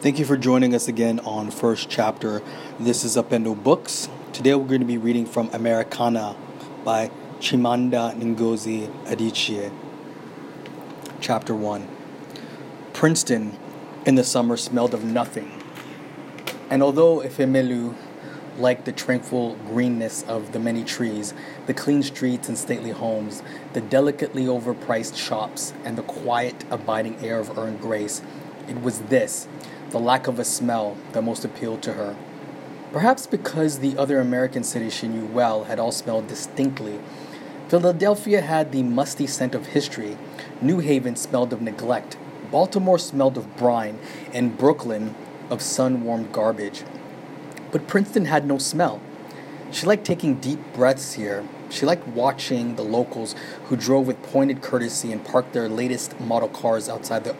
Thank you for joining us again on First Chapter. This is Upendo Books. Today we're going to be reading from Americanah by Chimamanda Ngozi Adichie. Chapter 1 Princeton in the summer smelled of nothing. And although Ifemelu liked the tranquil greenness of the many trees, the clean streets and stately homes, the delicately overpriced shops, and the quiet, abiding air of earned grace, it was this the lack of a smell that most appealed to her. Perhaps because the other American cities she knew well had all smelled distinctly. Philadelphia had the musty scent of history, New Haven smelled of neglect, Baltimore smelled of brine, and Brooklyn of sun warmed garbage. But Princeton had no smell. She liked taking deep breaths here. She liked watching the locals who drove with pointed courtesy and parked their latest model cars outside the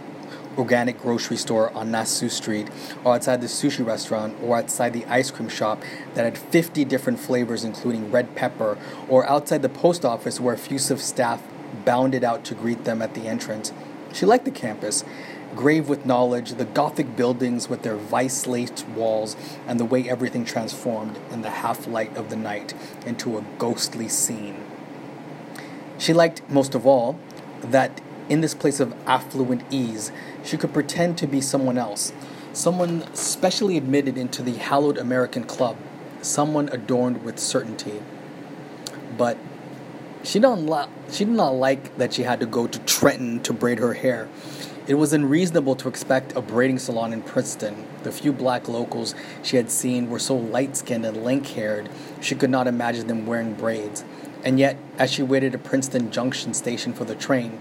organic grocery store on Nassau Street, or outside the sushi restaurant, or outside the ice cream shop that had 50 different flavors, including red pepper, or outside the post office where effusive staff bounded out to greet them at the entrance. She liked the campus, grave with knowledge, the Gothic buildings with their vice laced walls, and the way everything transformed in the half light of the night into a ghostly scene. She liked, most of all, that in this place of affluent ease, she could pretend to be someone else, someone specially admitted into the hallowed American club, someone adorned with certainty. But she, don't lo- she did not like that she had to go to Trenton to braid her hair. It was unreasonable to expect a braiding salon in Princeton. The few black locals she had seen were so light skinned and lank haired, she could not imagine them wearing braids. And yet, as she waited at Princeton Junction station for the train,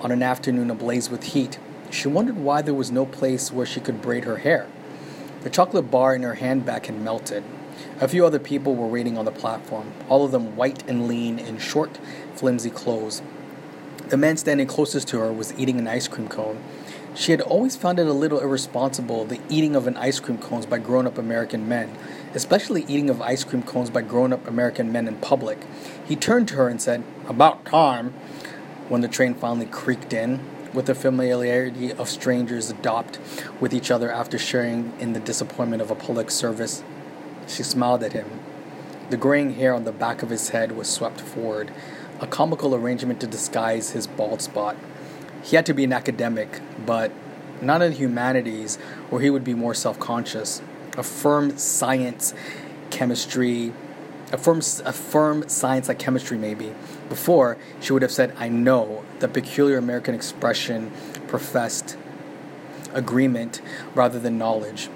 on an afternoon ablaze with heat, she wondered why there was no place where she could braid her hair. The chocolate bar in her handbag had melted. A few other people were waiting on the platform, all of them white and lean in short, flimsy clothes. The man standing closest to her was eating an ice cream cone. She had always found it a little irresponsible, the eating of an ice cream cones by grown up American men, especially eating of ice cream cones by grown up American men in public. He turned to her and said, About time, when the train finally creaked in with the familiarity of strangers adopt with each other after sharing in the disappointment of a public service. She smiled at him. The graying hair on the back of his head was swept forward, a comical arrangement to disguise his bald spot. He had to be an academic, but not in humanities, where he would be more self conscious. A firm science, chemistry, a firm, a firm science like chemistry, maybe. Before, she would have said, I know, the peculiar American expression professed agreement rather than knowledge.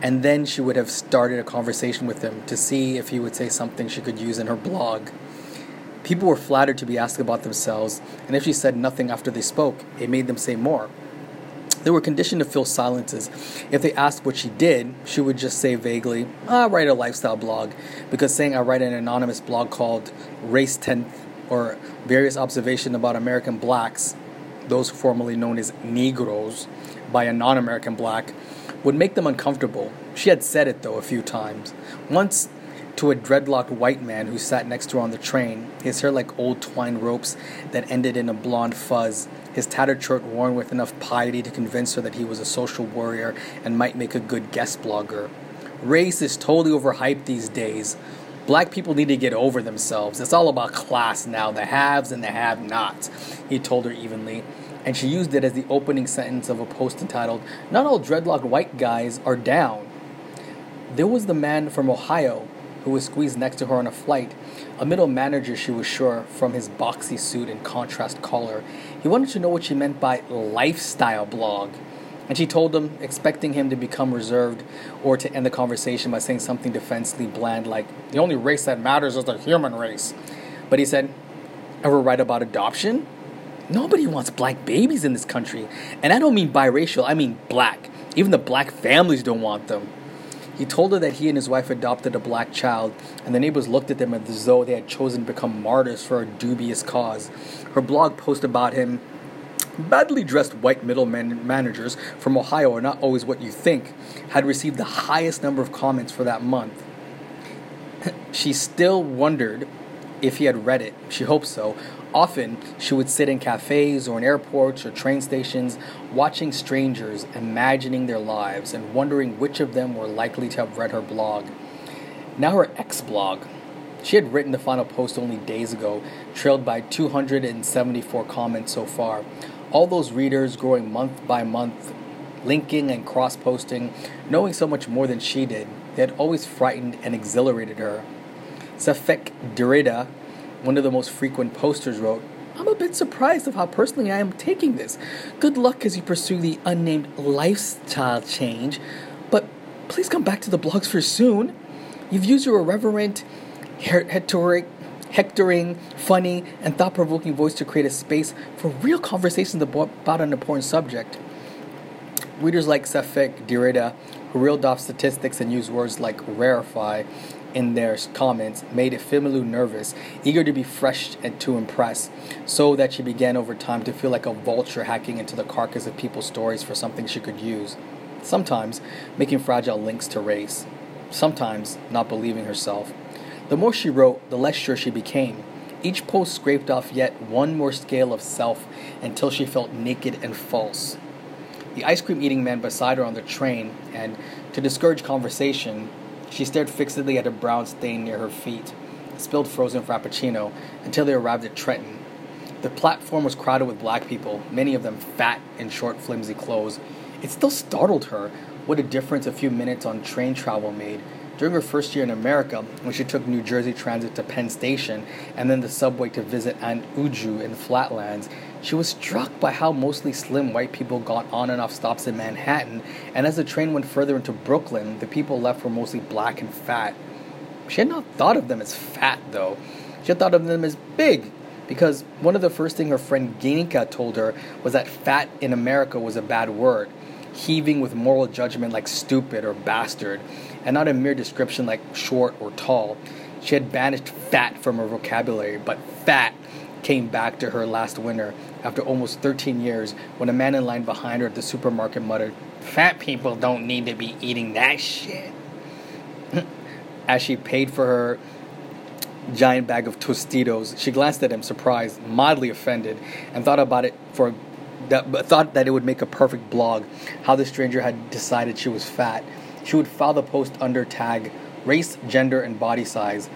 And then she would have started a conversation with him to see if he would say something she could use in her blog. People were flattered to be asked about themselves, and if she said nothing after they spoke, it made them say more. They were conditioned to fill silences. If they asked what she did, she would just say vaguely, I write a lifestyle blog, because saying I write an anonymous blog called Raceteenth or various observations about American blacks, those formerly known as Negroes, by a non American black, would make them uncomfortable. She had said it, though, a few times. Once to a dreadlocked white man who sat next to her on the train, his hair like old twine ropes that ended in a blonde fuzz, his tattered shirt worn with enough piety to convince her that he was a social warrior and might make a good guest blogger. Race is totally overhyped these days. Black people need to get over themselves. It's all about class now the haves and the have nots, he told her evenly. And she used it as the opening sentence of a post entitled, Not All Dreadlocked White Guys Are Down. There was the man from Ohio who was squeezed next to her on a flight, a middle manager, she was sure, from his boxy suit and contrast collar. He wanted to know what she meant by lifestyle blog. And she told him, expecting him to become reserved or to end the conversation by saying something defensively bland like, the only race that matters is the human race. But he said, ever write about adoption? Nobody wants black babies in this country. And I don't mean biracial, I mean black. Even the black families don't want them. He told her that he and his wife adopted a black child, and the neighbors looked at them as though they had chosen to become martyrs for a dubious cause. Her blog post about him badly dressed white middle man- managers from Ohio are not always what you think, had received the highest number of comments for that month. she still wondered if he had read it. She hoped so. Often, she would sit in cafes or in airports or train stations, watching strangers, imagining their lives, and wondering which of them were likely to have read her blog. Now, her ex blog. She had written the final post only days ago, trailed by 274 comments so far. All those readers growing month by month, linking and cross posting, knowing so much more than she did. They had always frightened and exhilarated her. Safek Derrida, one of the most frequent posters, wrote, I'm a bit surprised of how personally I am taking this. Good luck as you pursue the unnamed lifestyle change, but please come back to the blogs for soon. You've used your irreverent, rhetoric, hectoring, funny, and thought provoking voice to create a space for real conversations about an important subject. Readers like SapphicDerrida, who reeled off statistics and used words like rarefy in their comments made Ifemelu nervous, eager to be fresh and to impress, so that she began over time to feel like a vulture hacking into the carcass of people's stories for something she could use. Sometimes making fragile links to race, sometimes not believing herself. The more she wrote, the less sure she became. Each post scraped off yet one more scale of self until she felt naked and false. The ice cream eating man beside her on the train, and to discourage conversation, she stared fixedly at a brown stain near her feet, spilled frozen frappuccino, until they arrived at Trenton. The platform was crowded with black people, many of them fat in short, flimsy clothes. It still startled her what a difference a few minutes on train travel made. During her first year in America, when she took New Jersey Transit to Penn Station and then the subway to visit Aunt Uju in Flatlands, she was struck by how mostly slim white people got on and off stops in Manhattan, and as the train went further into Brooklyn, the people left were mostly black and fat. She had not thought of them as fat, though. She had thought of them as big, because one of the first things her friend Ginika told her was that fat in America was a bad word, heaving with moral judgment like stupid or bastard, and not a mere description like short or tall. She had banished fat from her vocabulary, but fat came back to her last winter after almost 13 years when a man in line behind her at the supermarket muttered, Fat people don't need to be eating that shit. As she paid for her giant bag of Tostitos, she glanced at him, surprised, mildly offended, and thought about it for that, thought that it would make a perfect blog. How the stranger had decided she was fat. She would file the post under tag race, gender, and body size.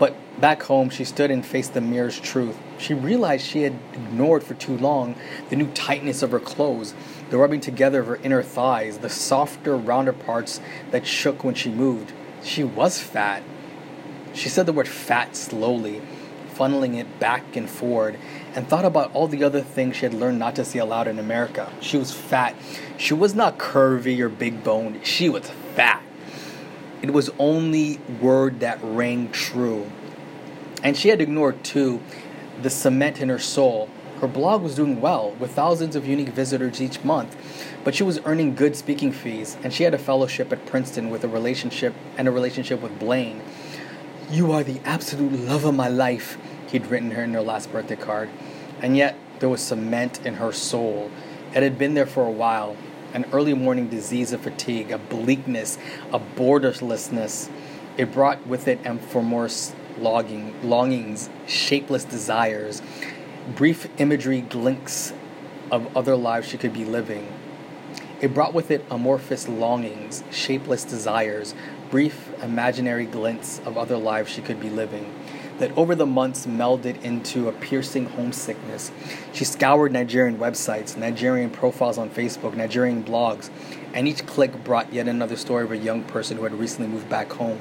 But back home, she stood and faced the mirror's truth. She realized she had ignored for too long the new tightness of her clothes, the rubbing together of her inner thighs, the softer, rounder parts that shook when she moved. She was fat. She said the word fat slowly, funneling it back and forward, and thought about all the other things she had learned not to say aloud in America. She was fat. She was not curvy or big boned. She was fat. It was only word that rang true. And she had ignored too the cement in her soul. Her blog was doing well, with thousands of unique visitors each month, but she was earning good speaking fees, and she had a fellowship at Princeton with a relationship and a relationship with Blaine. You are the absolute love of my life, he'd written her in her last birthday card. And yet, there was cement in her soul. It had been there for a while an early morning disease of fatigue, a bleakness, a borderlessness. It brought with it amorphous longing, longings, shapeless desires, brief imagery glints of other lives she could be living. It brought with it amorphous longings, shapeless desires, brief imaginary glints of other lives she could be living that over the months melded into a piercing homesickness. She scoured Nigerian websites, Nigerian profiles on Facebook, Nigerian blogs, and each click brought yet another story of a young person who had recently moved back home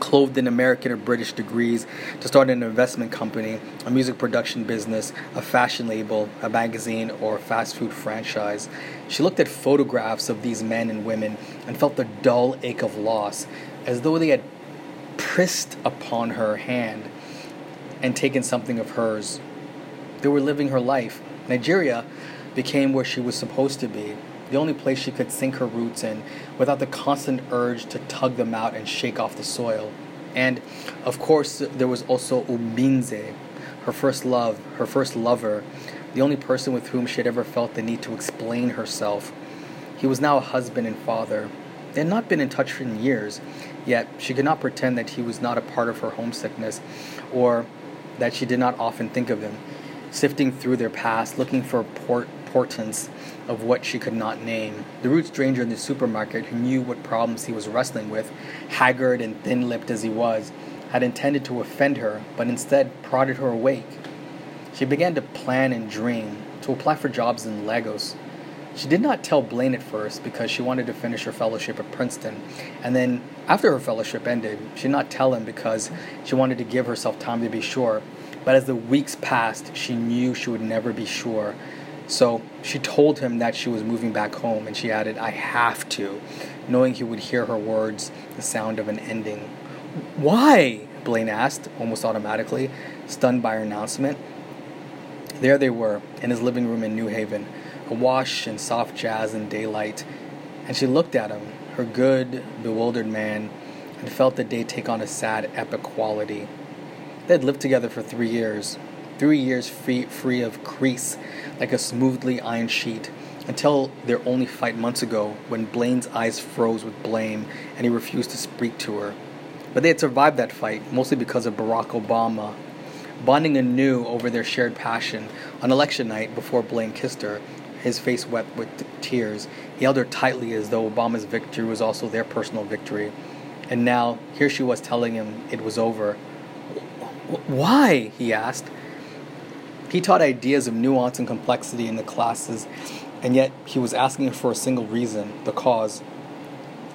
clothed in American or British degrees to start an investment company, a music production business, a fashion label, a magazine, or a fast food franchise. She looked at photographs of these men and women and felt the dull ache of loss, as though they had pressed upon her hand and taken something of hers. They were living her life. Nigeria became where she was supposed to be, the only place she could sink her roots in without the constant urge to tug them out and shake off the soil. And of course, there was also Obinze, her first love, her first lover, the only person with whom she had ever felt the need to explain herself. He was now a husband and father. They had not been in touch in years, yet she could not pretend that he was not a part of her homesickness or that she did not often think of him, sifting through their past, looking for port- portents of what she could not name. The rude stranger in the supermarket, who knew what problems he was wrestling with, haggard and thin lipped as he was, had intended to offend her, but instead prodded her awake. She began to plan and dream, to apply for jobs in Lagos. She did not tell Blaine at first because she wanted to finish her fellowship at Princeton. And then, after her fellowship ended, she did not tell him because she wanted to give herself time to be sure. But as the weeks passed, she knew she would never be sure. So she told him that she was moving back home, and she added, I have to, knowing he would hear her words, the sound of an ending. Why? Blaine asked, almost automatically, stunned by her announcement. There they were, in his living room in New Haven, awash in soft jazz and daylight, and she looked at him, her good, bewildered man, and felt the day take on a sad, epic quality. They had lived together for three years, three years free, free of crease, like a smoothly ironed sheet, until their only fight months ago when Blaine's eyes froze with blame and he refused to speak to her. But they had survived that fight, mostly because of Barack Obama. Bonding anew over their shared passion, on election night before Blaine kissed her, his face wet with tears, he held her tightly as though Obama's victory was also their personal victory. And now, here she was telling him it was over. Why? he asked. He taught ideas of nuance and complexity in the classes, and yet he was asking for a single reason the cause.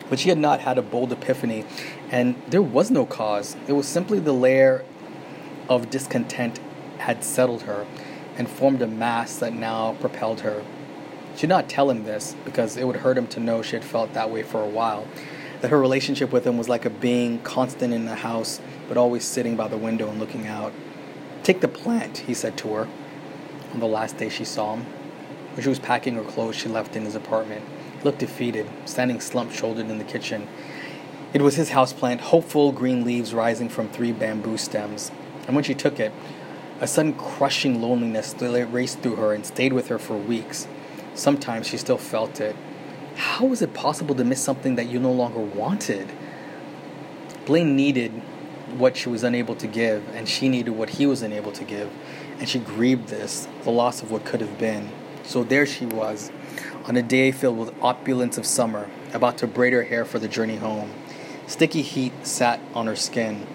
But she had not had a bold epiphany, and there was no cause. It was simply the layer of discontent had settled her and formed a mass that now propelled her. She did not tell him this because it would hurt him to know she had felt that way for a while. That her relationship with him was like a being constant in the house, but always sitting by the window and looking out. Take the plant, he said to her on the last day she saw him. When she was packing her clothes, she left in his apartment. He looked defeated, standing slump shouldered in the kitchen. It was his houseplant, hopeful green leaves rising from three bamboo stems. And when she took it, a sudden crushing loneliness raced through her and stayed with her for weeks. Sometimes she still felt it. How was it possible to miss something that you no longer wanted? Blaine needed what she was unable to give, and she needed what he was unable to give. And she grieved this, the loss of what could have been. So there she was, on a day filled with opulence of summer, about to braid her hair for the journey home. Sticky heat sat on her skin.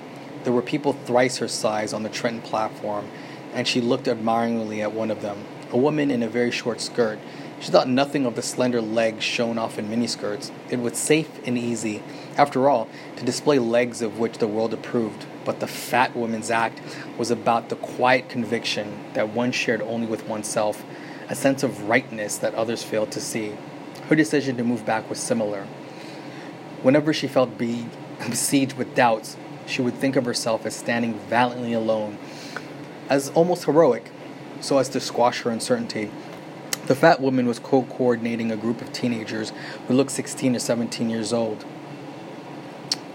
There were people thrice her size on the Trenton platform, and she looked admiringly at one of them, a woman in a very short skirt. She thought nothing of the slender legs shown off in miniskirts. It was safe and easy, after all, to display legs of which the world approved. But the fat woman's act was about the quiet conviction that one shared only with oneself, a sense of rightness that others failed to see. Her decision to move back was similar. Whenever she felt be- besieged with doubts, she would think of herself as standing valiantly alone, as almost heroic, so as to squash her uncertainty. The fat woman was co coordinating a group of teenagers who looked 16 or 17 years old.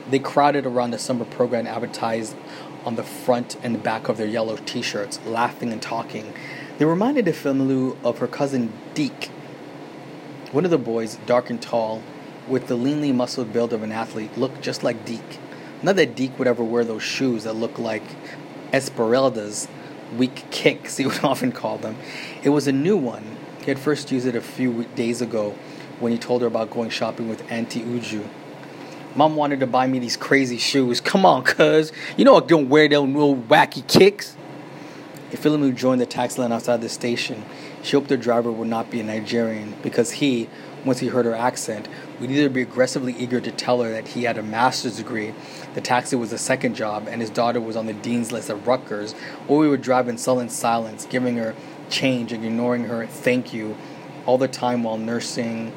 They crowded around the summer program advertised on the front and back of their yellow t shirts, laughing and talking. They reminded Ifemelu of her cousin Dike. One of the boys, dark and tall, with the leanly muscled build of an athlete, looked just like Dike. Not that Dike would ever wear those shoes that looked like espadrilles weak kicks, he would often call them. It was a new one. He had first used it a few days ago when he told her about going shopping with Auntie Uju. Mom wanted to buy me these crazy shoes. Come on, cuz. You know I don't wear them little wacky kicks. Ifemelu joined the taxi line outside the station. She hoped the driver would not be a Nigerian because he, once he heard her accent, would either be aggressively eager to tell her that he had a master's degree, the taxi was a second job, and his daughter was on the dean's list at Rutgers, or we would drive in sullen silence, giving her change and ignoring her thank you all the time while nursing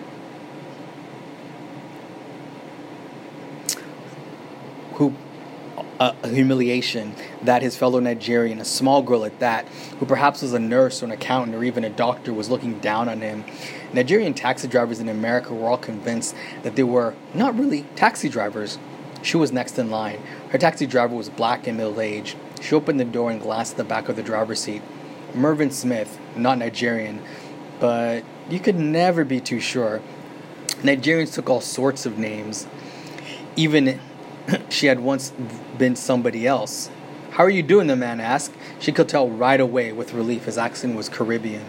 who uh, humiliation that his fellow Nigerian, a small girl at that, who perhaps was a nurse or an accountant or even a doctor, was looking down on him. Nigerian taxi drivers in America were all convinced that they were not really taxi drivers. She was next in line. Her taxi driver was black and middle aged. She opened the door and glanced at the back of the driver's seat. Mervyn Smith, not Nigerian, but you could never be too sure. Nigerians took all sorts of names. Even she had once been somebody else. How are you doing? the man asked. She could tell right away with relief his accent was Caribbean.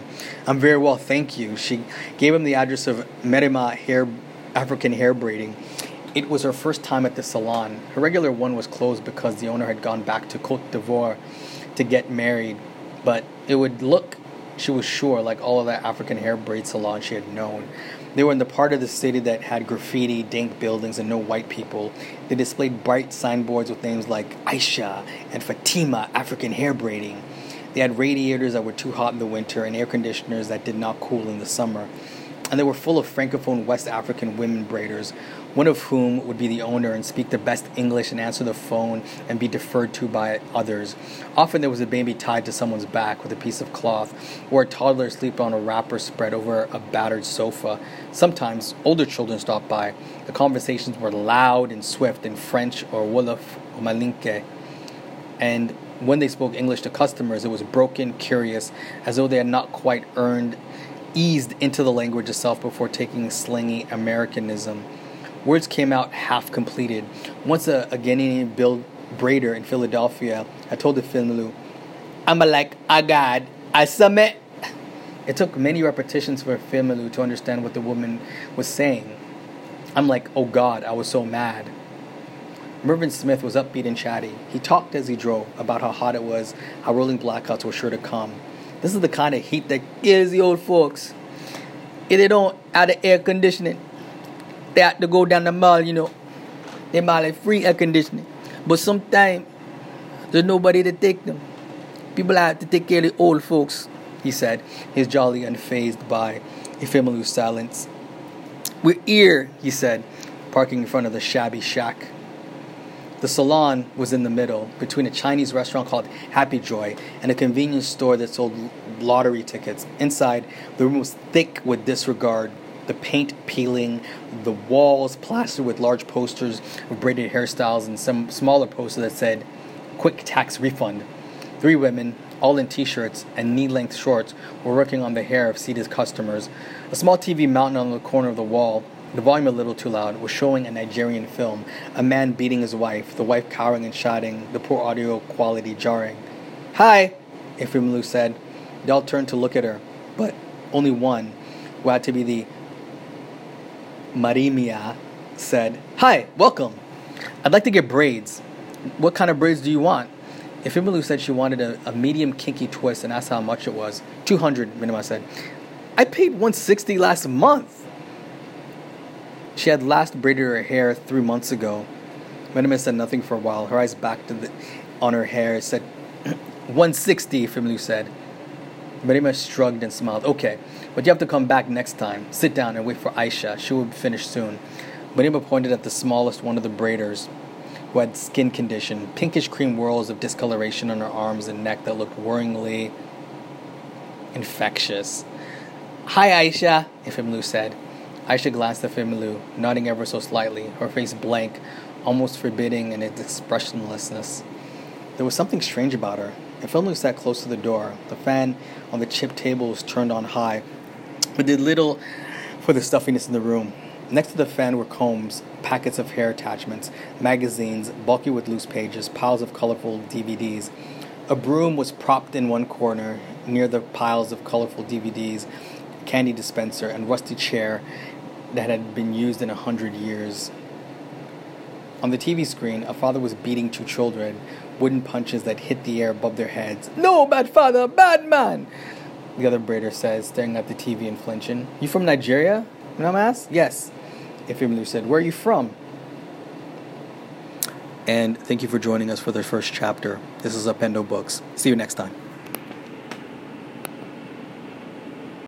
I'm very well, thank you. She gave him the address of Mariama hair, African hair braiding. It was her first time at the salon. Her regular one was closed because the owner had gone back to Cote d'Ivoire to get married, but it would look, she was sure, like all of that African hair braid salon she had known. They were in the part of the city that had graffiti, dank buildings, and no white people. They displayed bright signboards with names like Aisha and Fatima African hair braiding. They had radiators that were too hot in the winter and air conditioners that did not cool in the summer. And they were full of francophone West African women braiders one of whom would be the owner and speak the best English and answer the phone and be deferred to by others. Often there was a baby tied to someone's back with a piece of cloth, or a toddler slept on a wrapper spread over a battered sofa. Sometimes older children stopped by. The conversations were loud and swift in French or Wolof or Malinke. And when they spoke English to customers, it was broken, curious, as though they had not quite earned, eased into the language itself before taking slangy Americanism. Words came out half completed. Once a, a Ghanaian Bill Brader in Philadelphia had told the Filmelu, I'm like, I got, I submit. It took many repetitions for Ifemelu to understand what the woman was saying. I'm like, oh God, I was so mad. Mervyn Smith was upbeat and chatty. He talked as he drove about how hot it was, how rolling blackouts were sure to come. This is the kind of heat that kills the old folks. If they don't add the air conditioning, they have to go down the mall, you know. They might have free air conditioning. But sometimes there's nobody to take them. People have to take care of the old folks, he said, his jolly unfazed by Ifemelu's silence. We're here, he said, parking in front of the shabby shack. The salon was in the middle, between a Chinese restaurant called Happy Joy and a convenience store that sold lottery tickets. Inside, the room was thick with disregard the paint peeling, the walls plastered with large posters of braided hairstyles, and some smaller posters that said, Quick Tax Refund. Three women, all in t shirts and knee length shorts, were working on the hair of seated customers. A small TV mounted on the corner of the wall, the volume a little too loud, was showing a Nigerian film. A man beating his wife, the wife cowering and shouting, the poor audio quality jarring. Hi, Ifemelu said. They all turned to look at her, but only one, who had to be the Mariama said, Hi, welcome. I'd like to get braids. What kind of braids do you want? Ifemelu said she wanted a, a, medium kinky twist and asked how much it was. 200, Mariama said. I paid 160 last month. She had last braided her hair three months ago. Mariama said nothing for a while. Her eyes back the, on her hair said, 160, Ifemelu said. Mariama shrugged and smiled. Okay, but you have to come back next time. Sit down and wait for Aisha. She will be finished soon. Mariama pointed at the smallest one of the braiders, who had skin condition, pinkish cream whorls of discoloration on her arms and neck that looked worryingly infectious. Hi, Aisha, Ifemelu said. Aisha glanced at Ifemelu, nodding ever so slightly, her face blank, almost forbidding in its expressionlessness. There was something strange about her. Ifemelu sat close to the door. The fan on the chip table was turned on high, but did little for the stuffiness in the room. Next to the fan were combs, packets of hair attachments, magazines, bulky with loose pages, piles of colorful DVDs. A broom was propped in one corner near the piles of colorful DVDs, candy dispenser, and rusty chair that had been used in a hundred years. On the TV screen, a father was beating two children, wooden punches that hit the air above their heads. No, bad father, bad man! The other braider says, staring at the TV and flinching. You from Nigeria? Dumbass? Yes. Ifemelu said, Where are you from? And thank you for joining us for the first chapter. This is Upendo Books. See you next time.